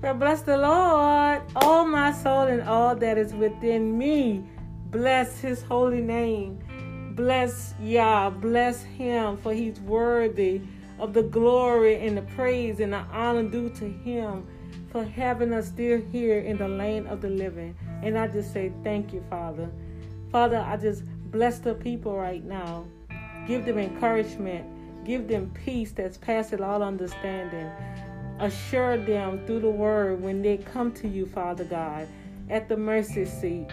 But bless the Lord, all my soul and all that is within me. Bless his holy name. Bless Yah. Bless him, for he's worthy of the glory and the praise and the honor due to him for having us still here in the land of the living. And I just say thank you, Father. Father, I just bless the people right now. Give them encouragement. Give them peace that's past all understanding assure them through the word when they come to you, Father God, at the mercy seat.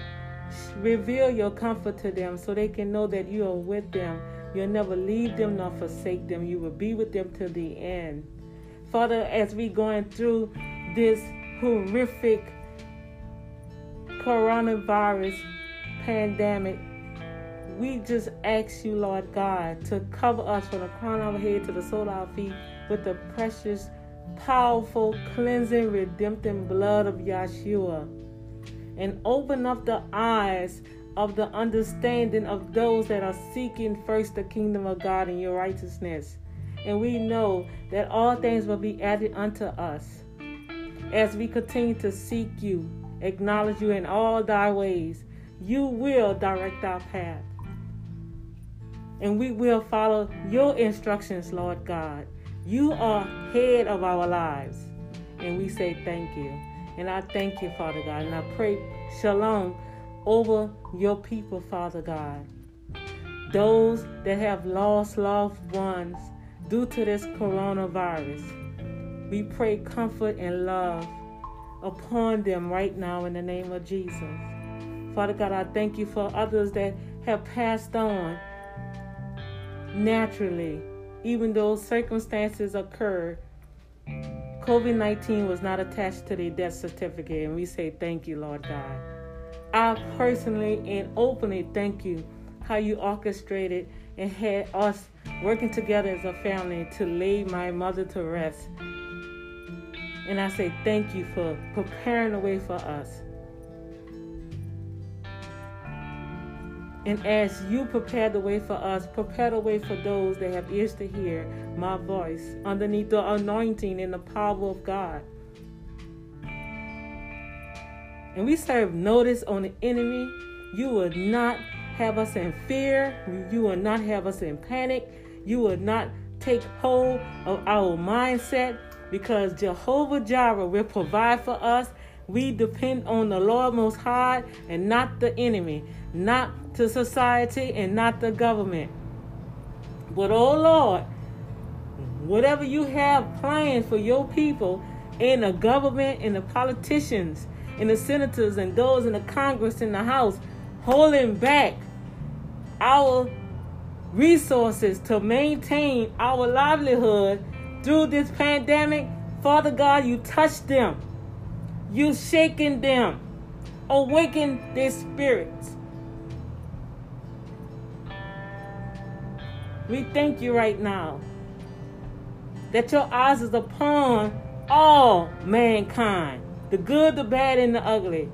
Reveal your comfort to them so they can know that you are with them. You'll never leave them nor forsake them. You will be with them till the end. Father, as we going through this horrific coronavirus pandemic, we just ask you, Lord God, to cover us from the crown of our head to the sole of our feet with the precious powerful, cleansing, redemptive blood of Yeshua and open up the eyes of the understanding of those that are seeking first the kingdom of God and your righteousness. And we know that all things will be added unto us as we continue to seek you, acknowledge you in all thy ways. You will direct our path. And we will follow your instructions, Lord God. You are head of our lives. And we say thank you. And I thank you, Father God. And I pray shalom over your people, Father God. Those that have lost loved ones due to this coronavirus, we pray comfort and love upon them right now in the name of Jesus. Father God, I thank you for others that have passed on naturally even though circumstances occurred, COVID 19 was not attached to the death certificate, and we say thank you, Lord God. I personally and openly thank you how you orchestrated and had us working together as a family to lay my mother to rest. And I say thank you for preparing the way for us. And as you prepare the way for us, prepare the way for those that have ears to hear my voice underneath the anointing and the power of God. And we serve notice on the enemy. You will not have us in fear. You will not have us in panic. You will not take hold of our mindset because Jehovah Jireh will provide for us. We depend on the Lord Most High and not the enemy not to society and not the government. But oh Lord, whatever you have planned for your people in the government and the politicians and the senators and those in the Congress and the House holding back our resources to maintain our livelihood through this pandemic, Father God, you touch them. You shaking them. Awaken their spirits. We thank you right now that your eyes is upon all mankind, the good, the bad, and the ugly.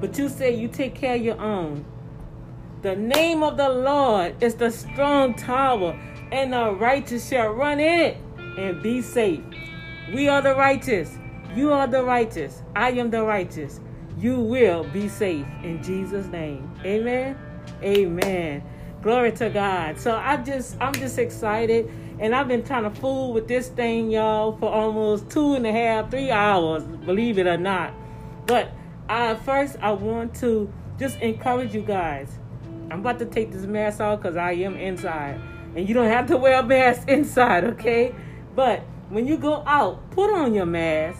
But you say you take care of your own. The name of the Lord is the strong tower, and the righteous shall run in it and be safe. We are the righteous. You are the righteous. I am the righteous. You will be safe in Jesus' name. Amen. Amen. Glory to God. So I just I'm just excited and I've been trying to fool with this thing, y'all, for almost two and a half, three hours, believe it or not. But I first I want to just encourage you guys. I'm about to take this mask off because I am inside. And you don't have to wear a mask inside, okay? But when you go out, put on your mask.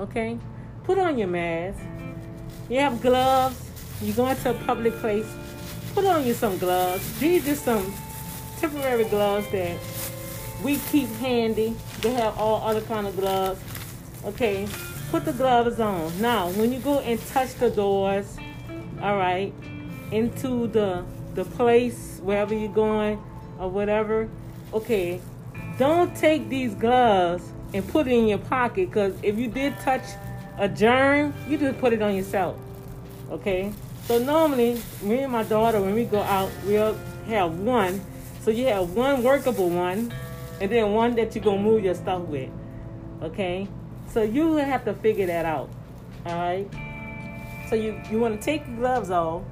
Okay? Put on your mask. You have gloves. You go into a public place put on you some gloves. These are some temporary gloves that we keep handy. They have all other kind of gloves. Okay, put the gloves on. Now, when you go and touch the doors, all right, into the the place wherever you're going or whatever, okay, don't take these gloves and put it in your pocket because if you did touch a germ, you just put it on yourself. Okay, so normally, me and my daughter, when we go out, we'll have one. So you have one workable one, and then one that you're gonna move your stuff with. Okay? So you have to figure that out. All right? So you, you want to take your gloves off.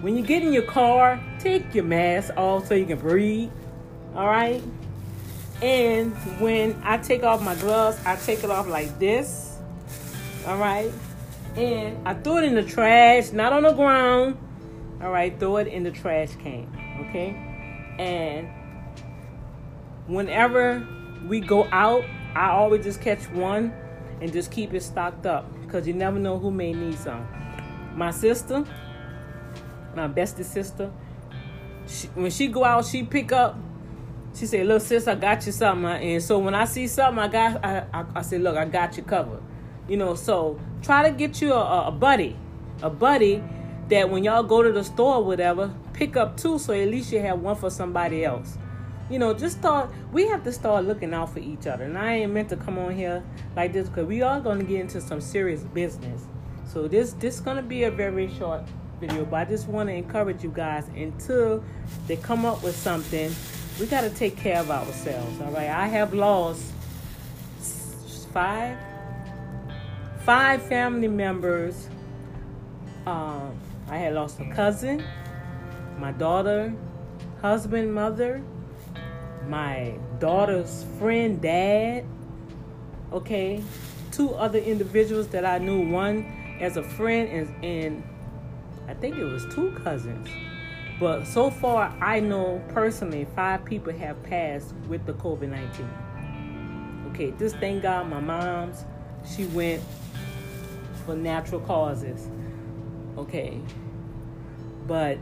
When you get in your car, take your mask off so you can breathe. All right? And when I take off my gloves, I take it off like this. All right? And I throw it in the trash, not on the ground. All right, throw it in the trash can. Okay? And whenever we go out, I always just catch one and just keep it stocked up because you never know who may need some. My sister, my bestest sister, she, when she go out, she pick up. She said, "Look, sis, I got you something." And so when I see something, I got, I, I, I said, "Look, I got you covered." You know, so try to get you a, a buddy, a buddy that when y'all go to the store or whatever, pick up two, so at least you have one for somebody else you know, just start. We have to start looking out for each other. And I ain't meant to come on here like this because we are going to get into some serious business. So this this going to be a very short video, but I just want to encourage you guys until they come up with something. We got to take care of ourselves. All right. I have lost five five family members. Um, I had lost a cousin, my daughter, husband, mother my daughter's friend dad okay two other individuals that i knew one as a friend and, and i think it was two cousins but so far i know personally five people have passed with the covid-19 okay just thank god my mom's she went for natural causes okay but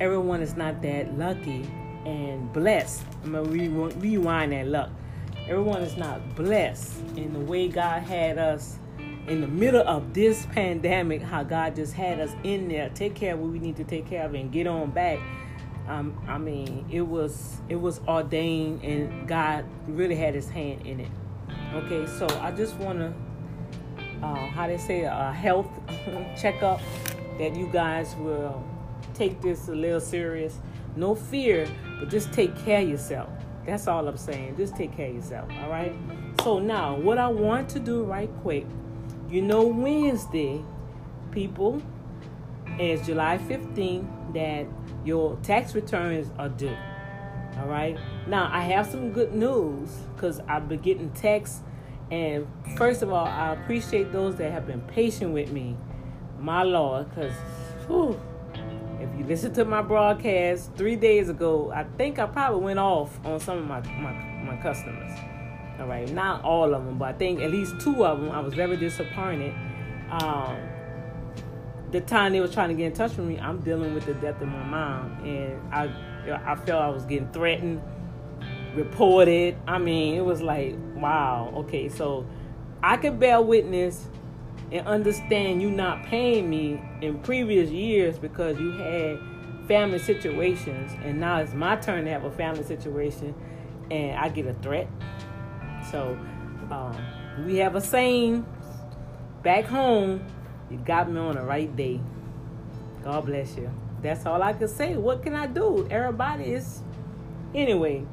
everyone is not that lucky and blessed. I'm gonna rewind that luck. Everyone is not blessed in the way God had us in the middle of this pandemic. How God just had us in there, take care of what we need to take care of, and get on back. Um, I mean, it was it was ordained, and God really had His hand in it. Okay, so I just want to, uh, how they say, a health checkup that you guys will take this a little serious. No fear, but just take care of yourself. That's all I'm saying. Just take care of yourself. All right. So now, what I want to do right quick, you know, Wednesday, people, is July 15th that your tax returns are due. All right. Now I have some good news because I've been getting texts, and first of all, I appreciate those that have been patient with me, my Lord, because if you listen to my broadcast three days ago, I think I probably went off on some of my, my, my customers. All right, not all of them, but I think at least two of them, I was very disappointed. Um, the time they were trying to get in touch with me, I'm dealing with the death of my mom, and I I felt I was getting threatened, reported. I mean, it was like, wow, okay, so I could bear witness and understand you not paying me in previous years because you had family situations and now it's my turn to have a family situation and I get a threat. So um, we have a saying back home, you got me on the right day. God bless you. That's all I can say. What can I do? Everybody is anyway.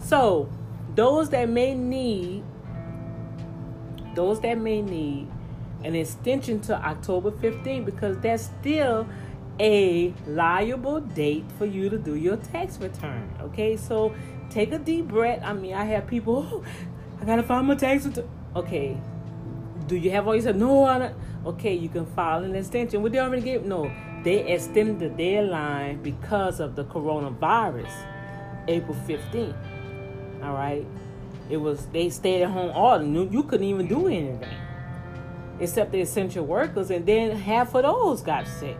So those that may need those that may need an extension to October 15 because that's still a liable date for you to do your tax return. Okay, so take a deep breath. I mean, I have people, I gotta file my tax return. Okay, do you have all you said? No, I don't. Okay, you can file an extension. What they already gave? No, they extended the deadline because of the coronavirus, April 15th. All right, it was they stayed at home all. New you couldn't even do anything except the essential workers, and then half of those got sick.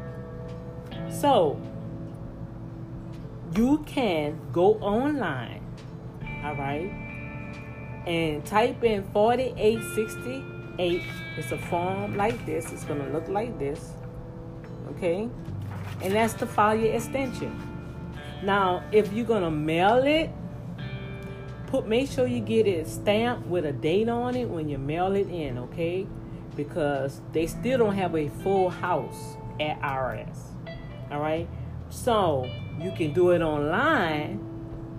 So you can go online, all right, and type in 4868. It's a form like this. It's gonna look like this, okay, and that's to file your extension. Now, if you're gonna mail it, put make sure you get it stamped with a date on it when you mail it in, okay? because they still don't have a full house at IRS. All right, so you can do it online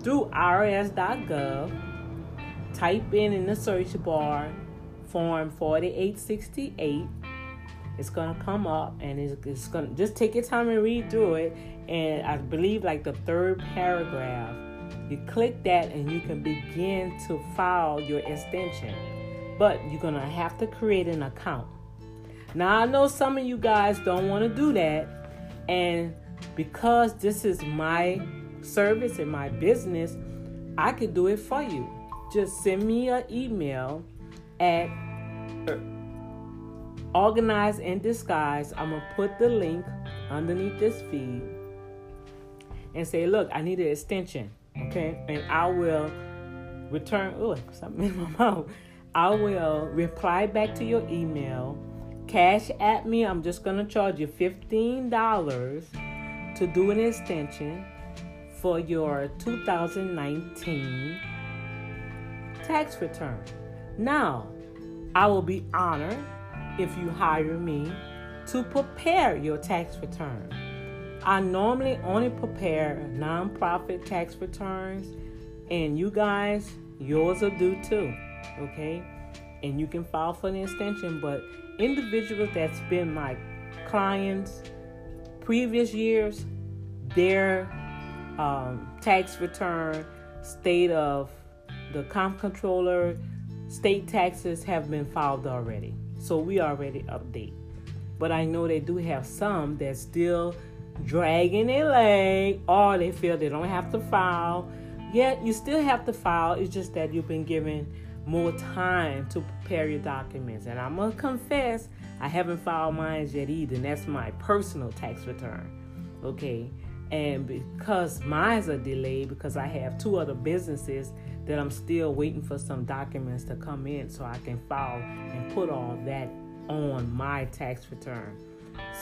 through IRS.gov type in in the search bar form 4868 it's gonna come up and it's, it's gonna just take your time and read through it. And i believe like the third paragraph you click that and you can begin to file your extension. But you're gonna have to create an account. Now i know some of you guys don't want to do that. And because this is my service and my business i could do it for you just send me an email at er, Organize in Disguise. I'm going to put the link underneath this feed and say, look, I need an extension. Okay. And I will return, oh, something in my mouth. I will reply back to your email. Cash App me. I'm just going to charge you $15 to do an extension for your 2019 tax return. Now, I will be honored if you hire me to prepare your tax return. I normally only prepare nonprofit tax returns, and you guys, yours are due too, okay? And you can file for the extension, but individuals that's been my clients previous years, their um, tax return, state of the comp comptroller, state taxes have been filed already. So we already update. But I know they do have some that still dragging their leg or they feel they don't have to file. Yet you still have to file. It's just that you've been given more time to prepare your documents. And I'm gonna confess, I haven't filed mine yet either. And that's my personal tax return. Okay. And because mine's are delayed because I have two other businesses that I'm still waiting for some documents to come in so I can file and put all that on my tax return.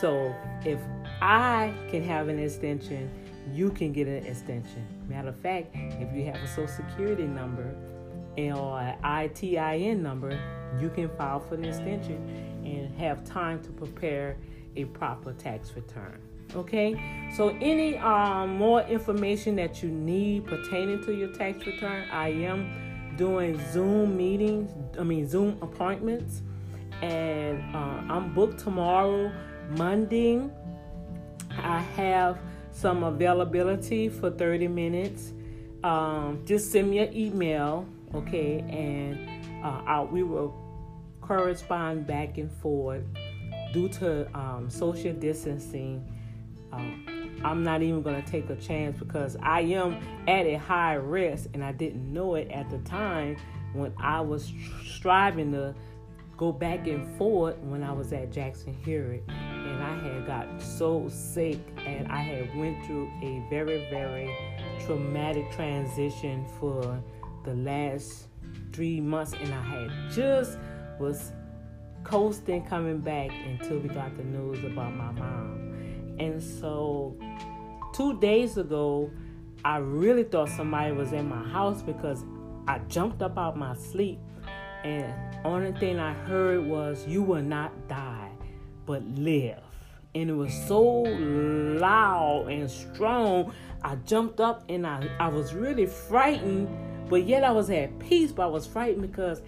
So if I can have an extension, you can get an extension. Matter of fact, if you have a social security number or an ITIN number, you can file for the extension and have time to prepare a proper tax return. Okay, so any um, more information that you need pertaining to your tax return, I am doing Zoom meetings, I mean, Zoom appointments, and uh, I'm booked tomorrow, Monday. I have some availability for 30 minutes. Um, just send me an email, okay, and uh, I, we will correspond back and forth due to um, social distancing um, I'm not even going to take a chance because I am at a high risk and I didn't know it at the time when I was striving to go back and forth when I was at Jackson Hewitt and I had got so sick and I had went through a very very traumatic transition for the last three months and I had just was coasting coming back until we got the news about my mom and so, two days ago, I really thought somebody was in my house because I jumped up out my sleep, and only thing I heard was, "You will not die, but live." And it was so loud and strong. I jumped up and I, I was really frightened, but yet I was at peace. But I was frightened because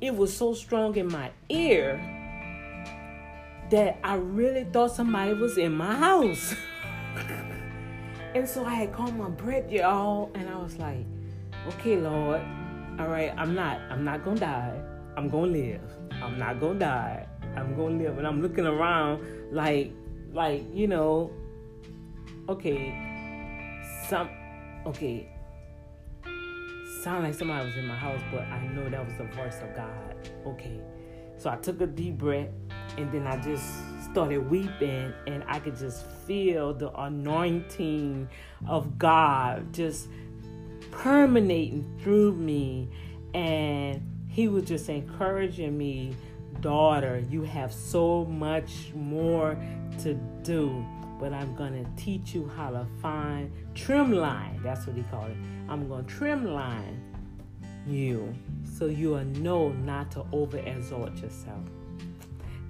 it was so strong in my ear that I really thought somebody was in my house. and so I had called my breath, y'all, and I was like, okay, Lord, all right, I'm not, I'm not gonna die. I'm gonna live. I'm not gonna die. I'm gonna live. And I'm looking around like, like, you know, okay, some, okay, sound like somebody was in my house, but I know that was the voice of God. Okay. So I took a deep breath and then I just started weeping, and I could just feel the anointing of God just permeating through me. And He was just encouraging me, daughter, you have so much more to do. But I'm gonna teach you how to find trim line. That's what he called it. I'm gonna trim line you so you will know not to over exalt yourself.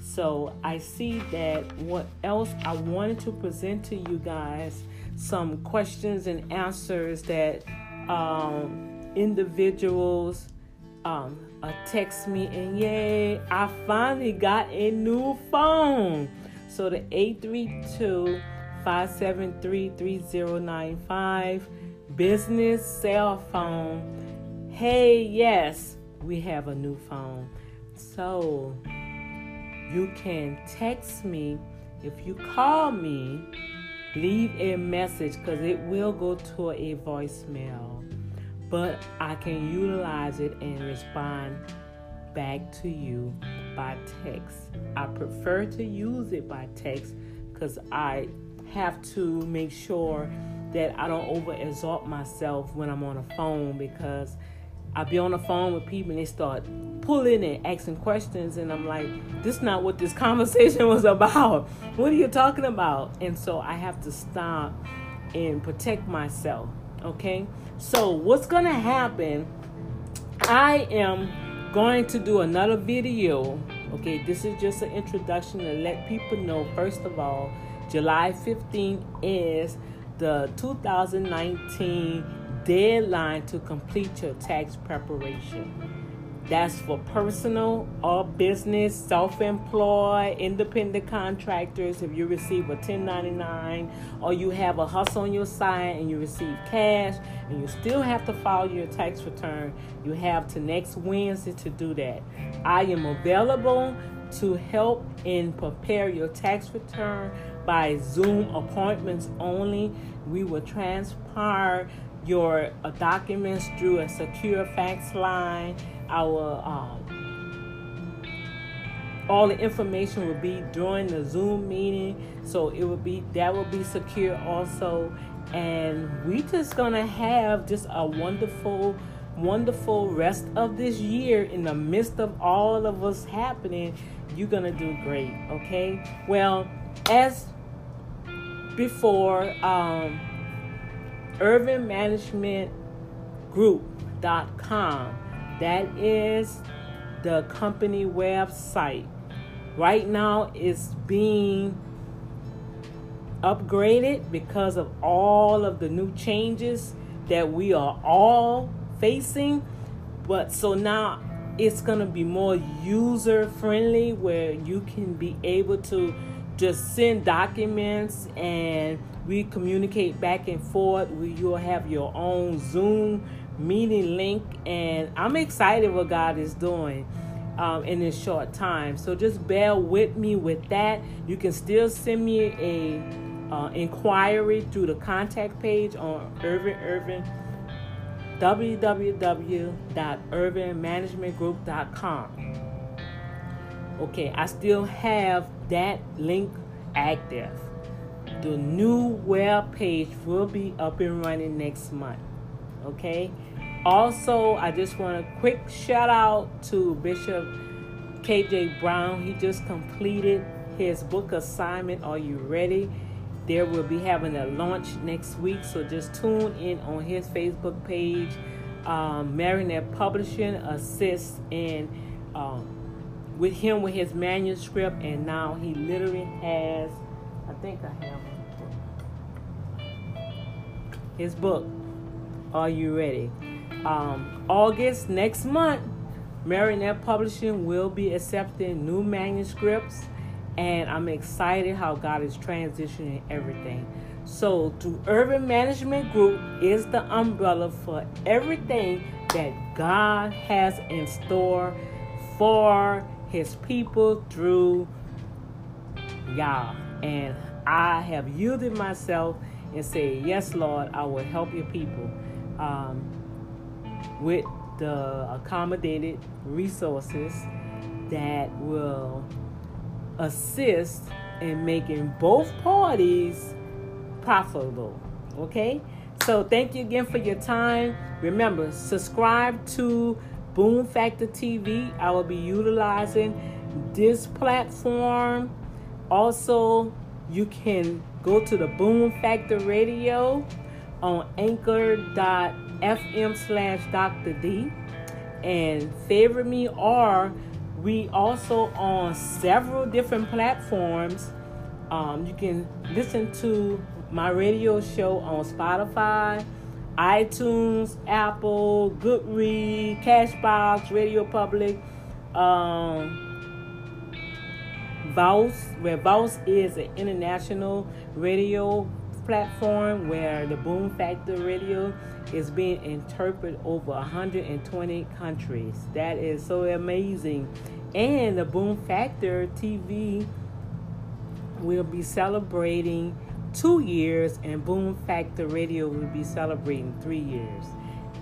So I see that what else I wanted to present to you guys some questions and answers that um, individuals um, a text me, and yay, I finally got a new phone. So the 832 573 3095 business cell phone. Hey, yes, we have a new phone. So you can text me if you call me, leave a message because it will go to a voicemail. But I can utilize it and respond back to you by text. I prefer to use it by text because I have to make sure that I don't over exalt myself when I'm on a phone because I'll be on the phone with people and they start pulling and asking questions and I'm like, this is not what this conversation was about. What are you talking about? And so I have to stop and protect myself. Okay? So what's gonna happen? I am going to do another video. Okay, this is just an introduction to let people know first of all, July 15th is the 2019 deadline to complete your tax preparation. That's for personal or business, self employed, independent contractors. If you receive a 1099 or you have a hustle on your side and you receive cash and you still have to file your tax return, you have to next Wednesday to do that. I am available to help and prepare your tax return by Zoom appointments only. We will transpire your uh, documents through a secure fax line. Our um, all the information will be during the Zoom meeting, so it will be that will be secure also. And we just gonna have just a wonderful, wonderful rest of this year in the midst of all of us happening. You're gonna do great, okay? Well, as before, um, Urban Management Group.com. That is the company website. Right now, it's being upgraded because of all of the new changes that we are all facing. But so now it's going to be more user friendly where you can be able to just send documents and we communicate back and forth. We, you'll have your own Zoom meeting link, and I'm excited what God is doing. Um, in this short time, so just bear with me with that. You can still send me a uh, inquiry through the contact page on Urban Urban www.urbanmanagementgroup.com. Okay, I still have that link active. The new web page will be up and running next month. Okay. Also, I just want a quick shout out to Bishop KJ Brown. He just completed his book assignment. Are you ready? There will be having a launch next week, so just tune in on his Facebook page. Um, Marinette Publishing assists in um, with him with his manuscript, and now he literally has. I think I have his book. Are you ready? Um, August next month, Marinette Publishing will be accepting new manuscripts, and I'm excited how God is transitioning everything. So, to Urban Management Group is the umbrella for everything that God has in store for His people through Yah. And I have yielded myself and say, Yes, Lord, I will help your people um, with the accommodated resources that will assist in making both parties profitable. Okay? So, thank you again for your time. Remember, subscribe to Boom Factor TV. I will be utilizing this platform. Also, you can go to the Boom Factor Radio on anchor.fm slash Dr. D and favorite me or we also on several different platforms. Um, you can listen to my radio show on Spotify, iTunes, Apple, Goodread, Castbox, Radio Public, um, Voice, where Voice is an international radio platform where the Boom Factor Radio is being interpreted over 120 countries. That is so amazing. And the Boom Factor TV will be celebrating two years, and Boom Factor Radio will be celebrating three years.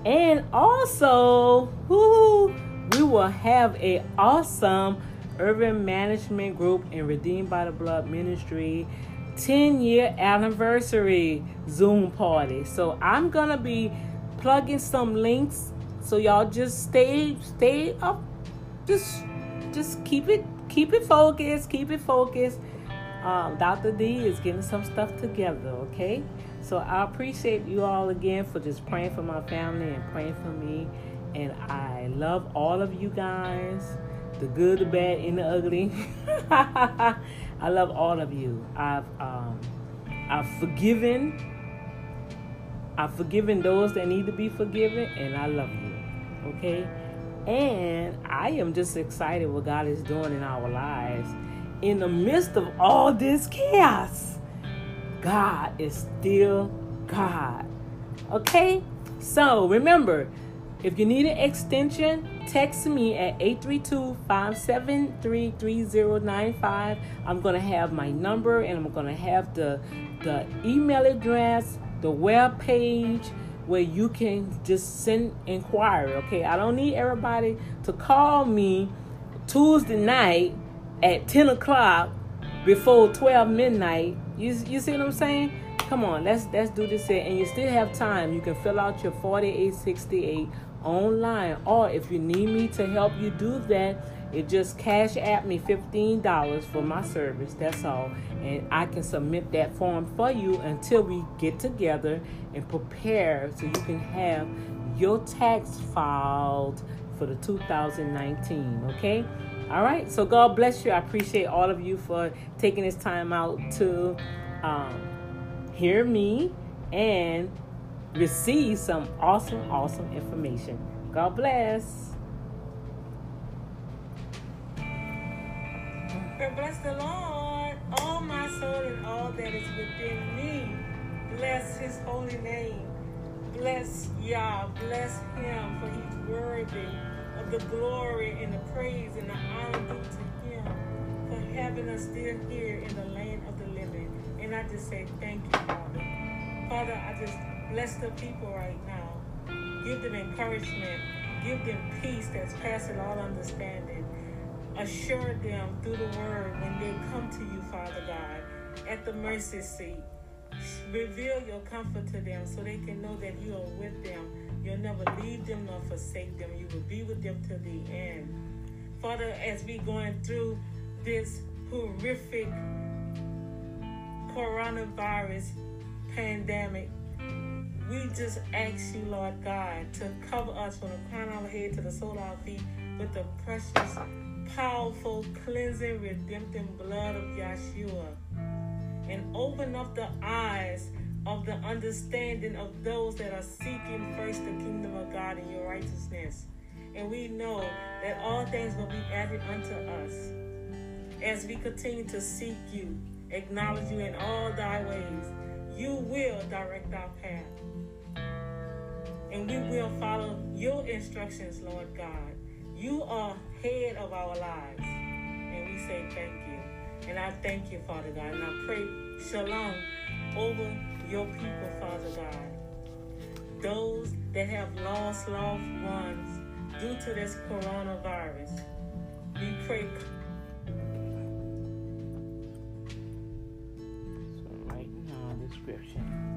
And also, whoo, we will have a awesome urban management group and Redeemed by the Blood Ministry 10 year anniversary Zoom party. So I'm gonna be plugging some links. So y'all just stay stay up. Just just keep it keep it focused, keep it focused. Um, Dr. D is getting some stuff together, okay? So I appreciate you all again for just praying for my family and praying for me. And I love all of you guys the good, the bad, and the ugly. I love all of you. I've um, I've forgiven. I've forgiven those that need to be forgiven, and I love you. Okay, and I am just excited what God is doing in our lives. In the midst of all this chaos, God is still God. Okay, so remember if you need an extension, text me at 832-573-3095. I'm going to have my number and I'm going to have the the email address, the web page where you can just send inquiry, okay? I don't need everybody to call me Tuesday night at 10 o'clock before 12 midnight. You, you see what I'm saying? Come on, let's let's do this here. And you still have time. You can fill out your 4868 online. Or if you need me to help you do that, it just Cash App me $15 for my service. That's all. And I can submit that form for you until we get together and prepare so you can have your tax filed for the 2019. Okay? All right. So God bless you. I appreciate all of you for taking this time out to um, hear me and receive some awesome, awesome information. God bless. Bless the Lord, all my soul and all that is within me. Bless his holy name. Bless Yah. Bless him, for he's worthy of the glory and the praise and the honor due to him for having us still here in the land of the living. And I just say thank you, Father. Father, I just Bless the people right now. Give them encouragement. Give them peace that's passing all understanding. Assure them through the word when they come to you, Father God, at the mercy seat. Reveal your comfort to them so they can know that you are with them. You'll never leave them nor forsake them. You will be with them to the end. Father, as we going through this horrific coronavirus pandemic, we just ask you, Lord God, to cover us from the crown of our head to the sole of our feet with the precious, powerful, cleansing, redemptive blood of Yeshua. And open up the eyes of the understanding of those that are seeking first the kingdom of God and your righteousness. And we know that all things will be added unto us as we continue to seek you, acknowledge you in all thy ways. You will direct our path and we will follow your instructions, Lord God. You are head of our lives, and we say thank you. And I thank you, Father God, and I pray shalom over your people, Father God. Those that have lost loved ones due to this coronavirus, we pray. Description.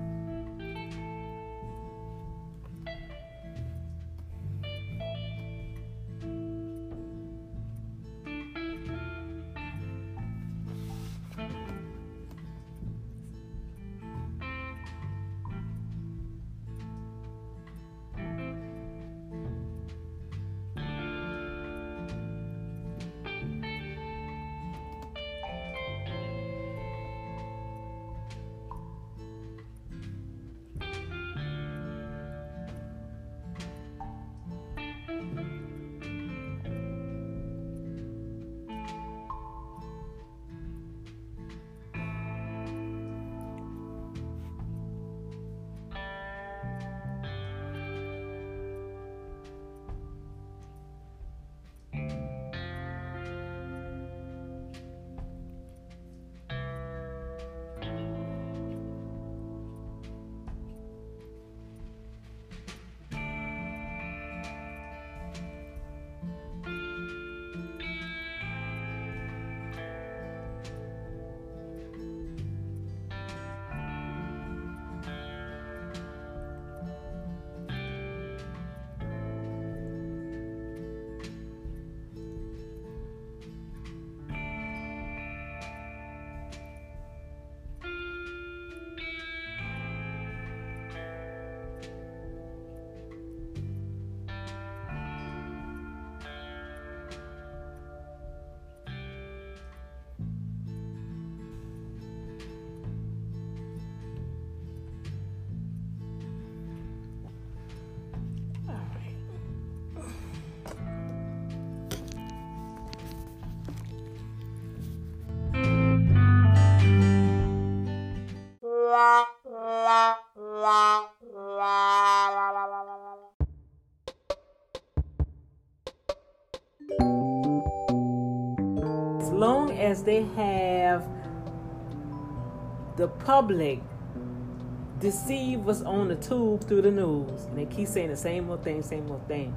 As they have the public deceive us on the tube through the news, and they keep saying the same old thing, same old thing.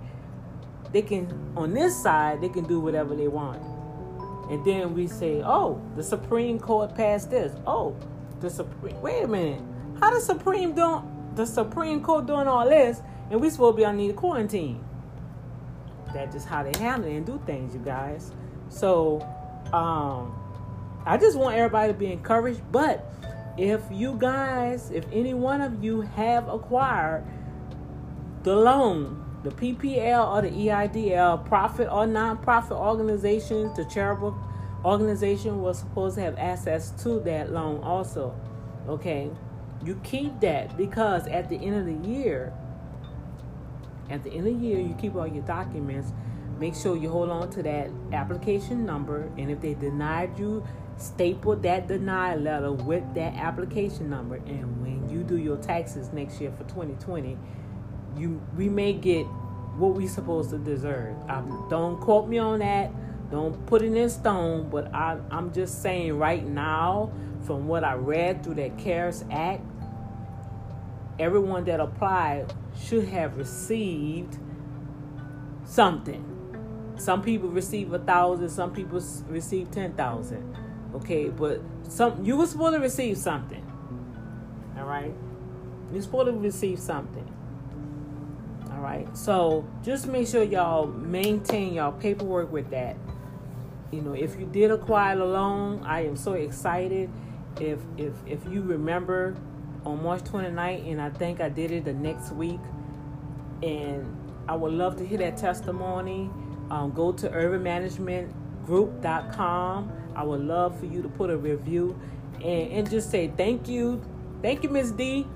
They can, on this side, they can do whatever they want. And then we say, oh, the Supreme Court passed this. Oh, the Supreme, wait a minute. How the Supreme doing, the Supreme Court doing all this, and we supposed to be on need quarantine? That's just how they handle it and do things, you guys. So, um, I just want everybody to be encouraged, but if you guys, if any one of you have acquired the loan, the PPL or the EIDL, profit or nonprofit organizations, the charitable organization was supposed to have access to that loan also. Okay, you keep that because at the end of the year, at the end of the year, you keep all your documents. Make sure you hold on to that application number, and if they denied you staple that denial letter with that application number. And when you do your taxes next year for 2020 you we may get what we supposed to deserve. Um, don't quote me on that. Don't put it in stone but I, i'm just saying right now from what i read through that cares act everyone that applied should have received something some people receive a thousand some people receive ten thousand Okay, but some you were supposed to receive something. All right, you're supposed to receive something. All right, so just make sure y'all maintain y'all paperwork with that. You know, if you did acquire a loan, I am so excited. If if if you remember on March 29th, and I think I did it the next week, and I would love to hear that testimony. Um, go to urbanmanagementgroup.com I would love for you to put a review and, and just say thank you. Thank you, Miss D,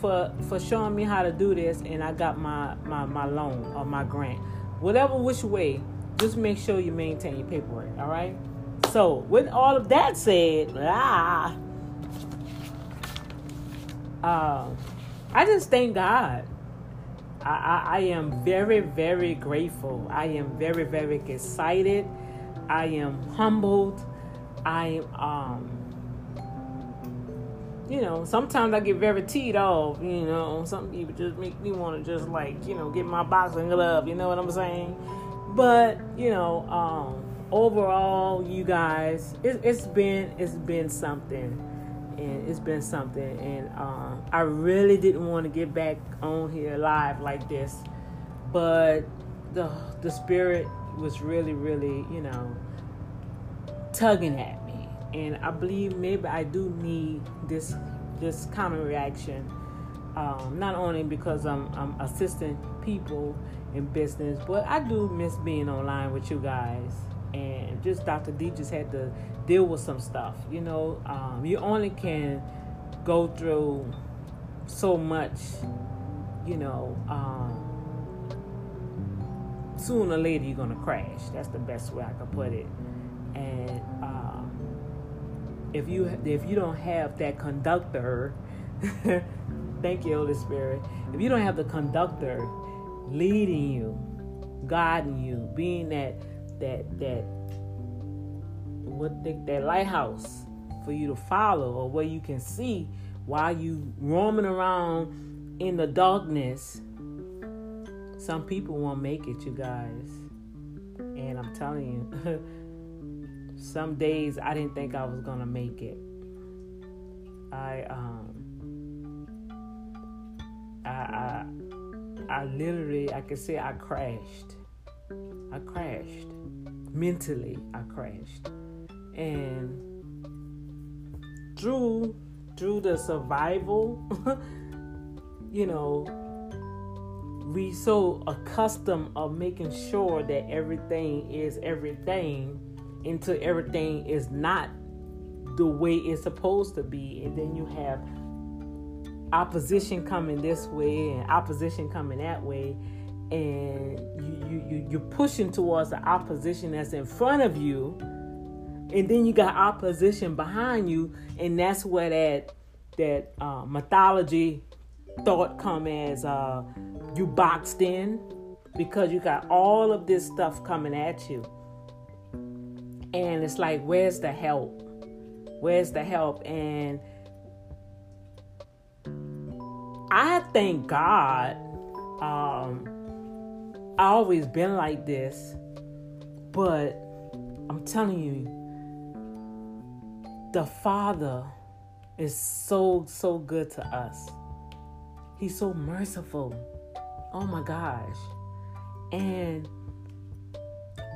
for for showing me how to do this and I got my, my, my loan or my grant. Whatever which way, just make sure you maintain your paperwork, all right? So with all of that said, ah, uh, I just thank God. I, I, I, am very, very grateful. I am very, very excited. I am humbled. I um you know, sometimes I get very teed off, you know, some people just make me want to just like, you know, get my boxing glove, you know what I'm saying? But, you know, um overall you guys it, it's been it's been something and it's been something and um, i really didn't want to get back on here live like this but the the spirit was really really you know tugging at me, and I believe maybe I do need this this of reaction. Um, not only because I'm, I'm assisting people in business, but I do miss being online with you guys. And just Dr. D just had to deal with some stuff. You know, um, you only can go through so much, you know. Um, sooner or later, you're to crash. That's the best way I can put it and um, if you if you don't have that conductor thank you holy spirit if you don't have the conductor leading you guiding you being that that that what the, that lighthouse for you to follow or where you can see while you roaming around in the darkness some people won't make it you guys and i'm telling you some days I didn't think I was gonna make it. I um I I I literally I can say I crashed. I crashed. Mentally I crashed. And through through the survival, you know, we so accustomed of making sure that everything is everything until everything is not the way it's supposed to be and then you have opposition coming this way and opposition coming that way and you, you, you you're pushing towards the opposition that's in front of you and then you got opposition behind you and that's where that that uh, mythology thought come as uh, you boxed in because you got all of this stuff coming at you and it's like, where's the help? Where's the help? And I thank God. Um, I always been like this, but I'm telling you, the Father is so so good to us. He's so merciful. Oh my gosh. And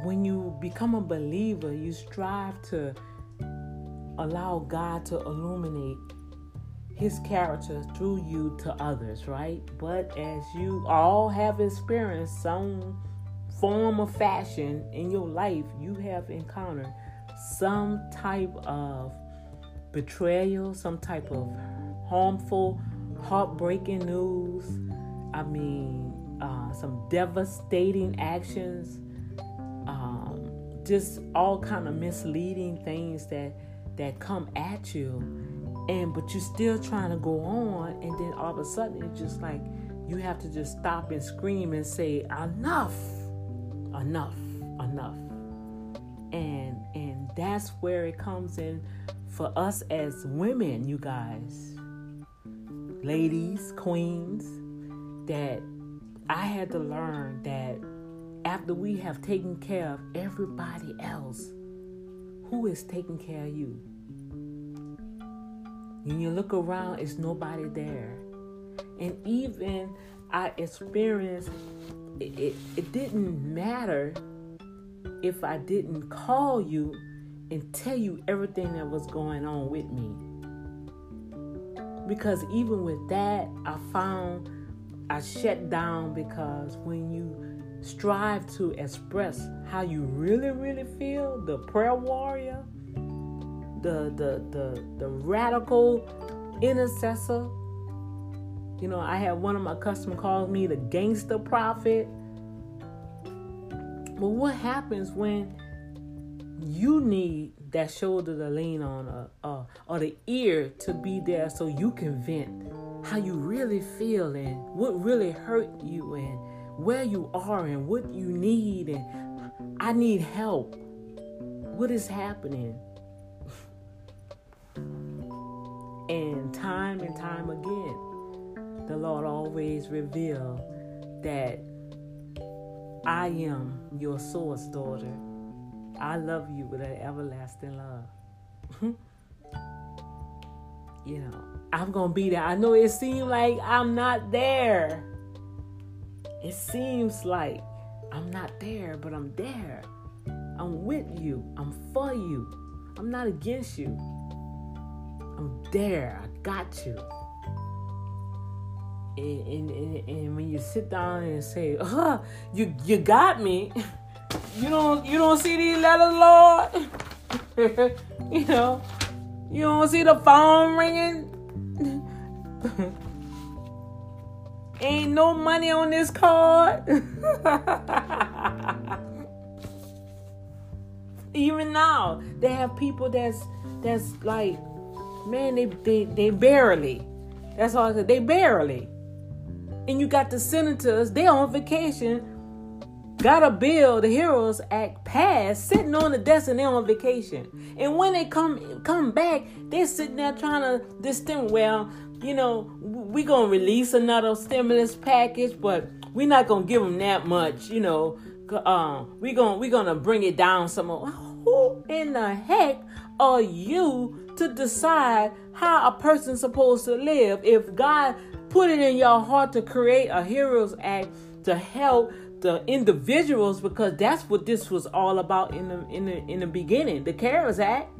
when you become a believer, you strive to allow God to illuminate his character through you to others, right? But as you all have experienced some form of fashion in your life, you have encountered some type of betrayal, some type of harmful, heartbreaking news. I mean, uh, some devastating actions, um, just all kind of misleading things that that come at you and but you're still trying to go on and then all of a sudden it's just like you have to just stop and scream and say enough enough enough. And and that's where it comes in for us as women you guys ladies queens that i had to learn that after we have taken care of everybody else who is taking care of you when you look around, it's nobody there. And even I experienced it, it, it didn't matter if I didn't call you and tell you everything that was going on with me. Because even with that, I found I shut down because when you strive to express how you really, really feel, the prayer warrior, the the the the radical intercessor. You know, I had one of my customers call me the gangster prophet. But what happens when you need that shoulder to lean on or, or, or the ear to be there so you can vent how you really feel and what really hurt you and where you are and what you need and I need help. What is happening? And time and time again, the Lord always revealed that I am your source, daughter. I love you with an everlasting love. you know, I'm going to be there. I know it seems like I'm not there. It seems like I'm not there, but I'm there. I'm with you. I'm for you. I'm not against you. I'm there. I got you. And, and, and, and when you sit down and say, "Uh, you you got me," you don't you don't see these letters, Lord. you know, you don't see the phone ringing. Ain't no money on this card. Even now, they have people that's that's like Man, they they they barely. That's all I said. They barely. And you got the senators, they on vacation. Got a bill, the Heroes Act passed, sitting on the desk and they're on vacation. And when they come come back, they're sitting there trying to thing. Well, you know, we gonna release another stimulus package, but we're not gonna give them that much. You know, um, we gonna we gonna bring it down some more. Who in the heck are you to decide how a person's supposed to live. If God put it in your heart to create a Heroes Act to help the individuals, because that's what this was all about in the in the in the beginning, the CARES Act.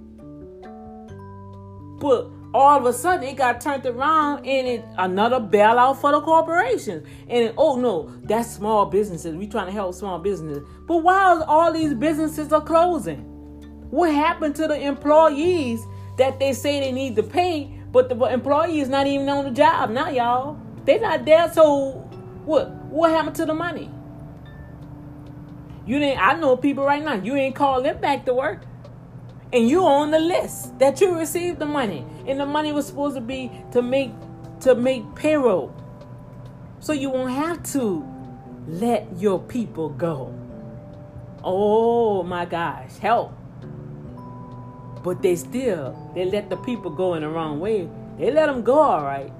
But all of a sudden it got turned around and it another bailout for the corporations. And it, oh no, that's small businesses. We trying to help small businesses. But while all these businesses are closing, what happened to the employees that they say they need to pay, but the employee is not even on the job now, y'all. They're not there, so what? What happened to the money? You didn't. I know people right now. You ain't call them back to work, and you on the list that you received the money, and the money was supposed to be to make to make payroll, so you won't have to let your people go. Oh my gosh, help! But they still they let the people go in the wrong way. They let them go all right.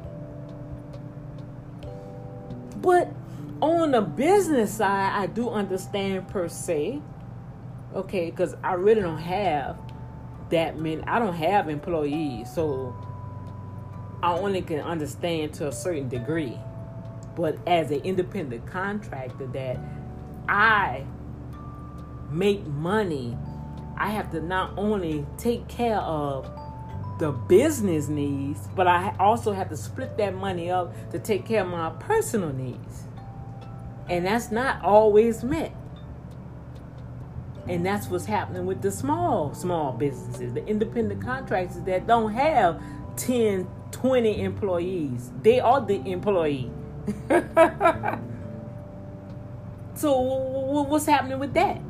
But on the business side, I do understand per se. Okay, because I really don't have that many. I don't have employees, so I only can understand to a certain degree. But as an independent contractor, that I make money, I have to not only take care of the business needs, but I also have to split that money up to take care of my personal needs. And that's not always met. And that's what's happening with the small, small businesses, the independent contractors that don't have 10, 20 employees. They are the employee. so, what's happening with that?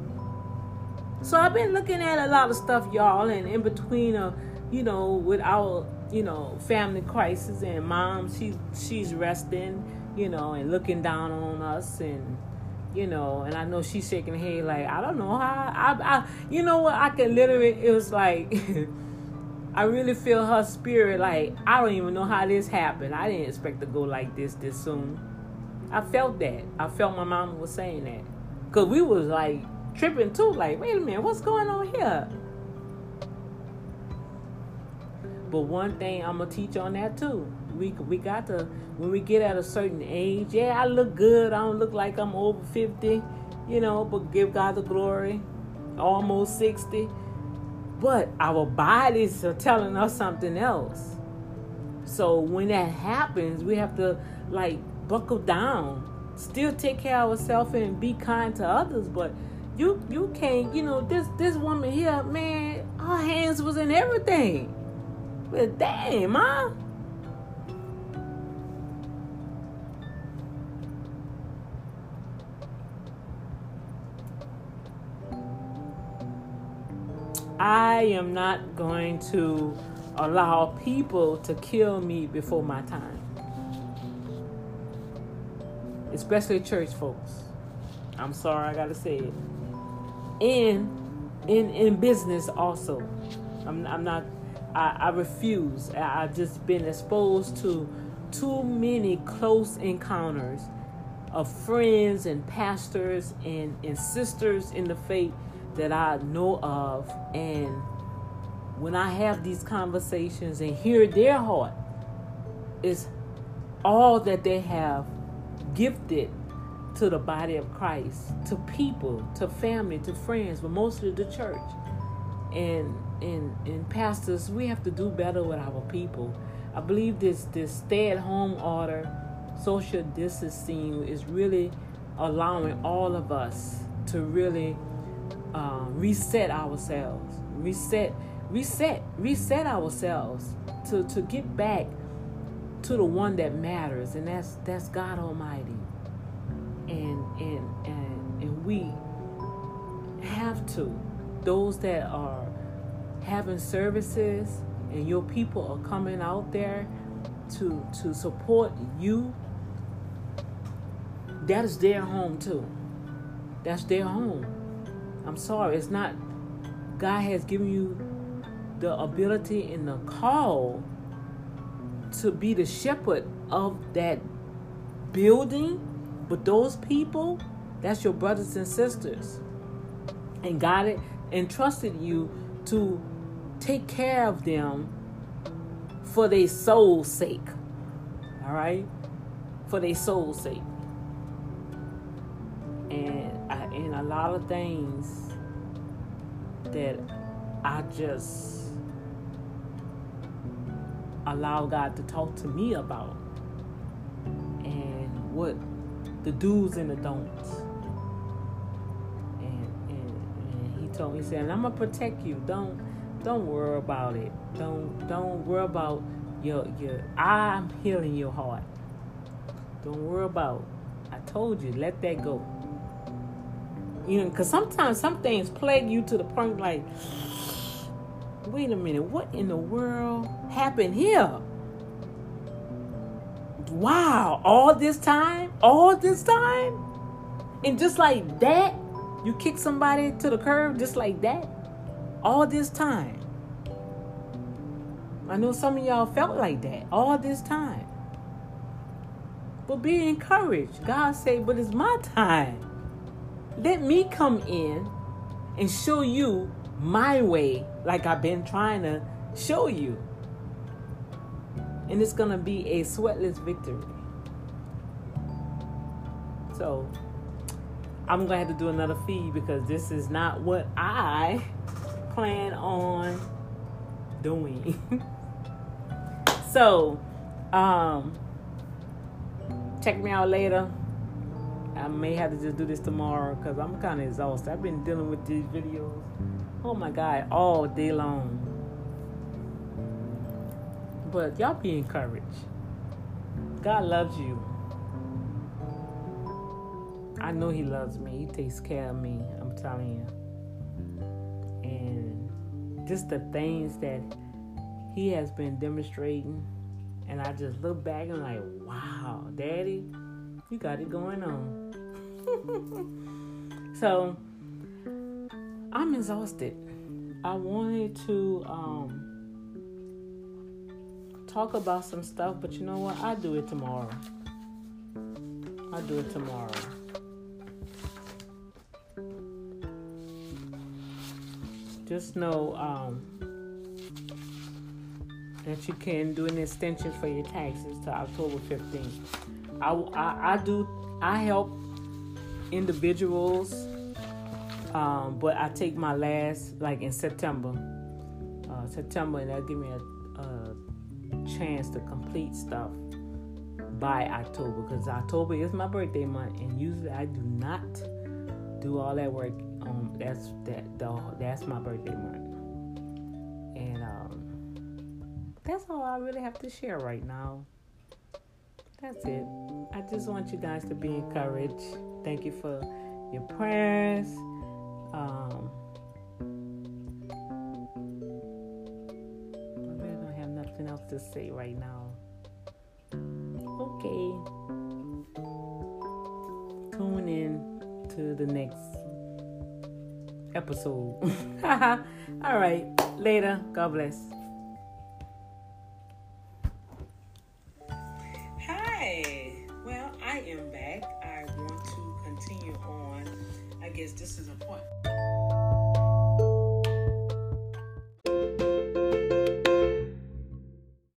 So, I've been looking at a lot of stuff, y'all, and in between, uh, you know, with our, you know, family crisis and mom, she's she's resting you know, and looking down on us and you know, and I know she's shaking her head like, I don't know how I, I you know what, I can literally it was like I really feel her spirit like I don't even know how this happened. I didn't expect to go like this this soon. I felt that. I felt my mom was saying that. Cause we was like tripping too, like, wait a minute, what's going on here? But one thing I'm gonna teach on that too we we got to when we get at a certain age. Yeah, I look good. I don't look like I'm over fifty, you know. But give God the glory. Almost sixty, but our bodies are telling us something else. So when that happens, we have to like buckle down. Still take care of ourselves and be kind to others, but you you can't. You know this this woman here, man. Her hands was in everything. But damn, mom. I am not going to allow people to kill me before my time. Especially church folks. I'm sorry I gotta say it. And in in business also. I'm, I'm not I, I refuse. I, I've just been exposed to too many close encounters of friends and pastors and, and sisters in the faith that I know of. And when I have these conversations and hear their heart, is all that they have gifted to the body of Christ, to people, to family, to friends, but mostly the church. And and and pastors, we have to do better with our people. I believe this this stay at home order, social distancing is really allowing all of us to really um, reset ourselves, reset, reset, reset ourselves to, to get back to the one that matters, and that's that's God Almighty. And and and and we have to. Those that are having services and your people are coming out there to to support you, that is their home too. That's their home. I'm sorry, it's not. God has given you the ability and the call to be the shepherd of that building, but those people, that's your brothers and sisters. And God entrusted you to take care of them for their soul's sake. All right? For their soul's sake. And in a lot of things that I just allow God to talk to me about and what the do's and the don'ts. And, and, and he told me, he said, I'm gonna protect you. Don't don't worry about it. Don't don't worry about your your I'm healing your heart. Don't worry about. I told you, let that go. You know, because sometimes some things plague you to the point like, wait a minute, what in the world happened here? Wow, all this time? All this time? And just like that, you kick somebody to the curb just like that? All this time. I know some of y'all felt like that all this time. But be encouraged. God said, but it's my time. Let me come in and show you my way like I've been trying to show you. And it's going to be a sweatless victory. So I'm going to have to do another feed because this is not what I plan on doing. so, um, check me out later. I may have to just do this tomorrow because I'm kind of exhausted. I've been dealing with these videos, oh my God, all day long. But y'all be encouraged. God loves you. I know He loves me. He takes care of me. I'm telling you. And just the things that He has been demonstrating. And I just look back and like, wow, Daddy, you got it going on. so I'm exhausted. I wanted to um, talk about some stuff, but you know what? I'll do it tomorrow. I'll do it tomorrow. Just know um, that you can do an extension for your taxes to October 15th. I, I, I do I help individuals, um, but I take my last like in September, uh, September, and that'll give me a, a chance to complete stuff by October because October is my birthday month, and usually I do not do all that work. Um, that's that the, that's my birthday month, and um, that's all I really have to share right now. That's it. I just want you guys to be encouraged. Thank you for your prayers. Um, to say right now. Okay. Tune in to the next episode. All right. Later. God bless.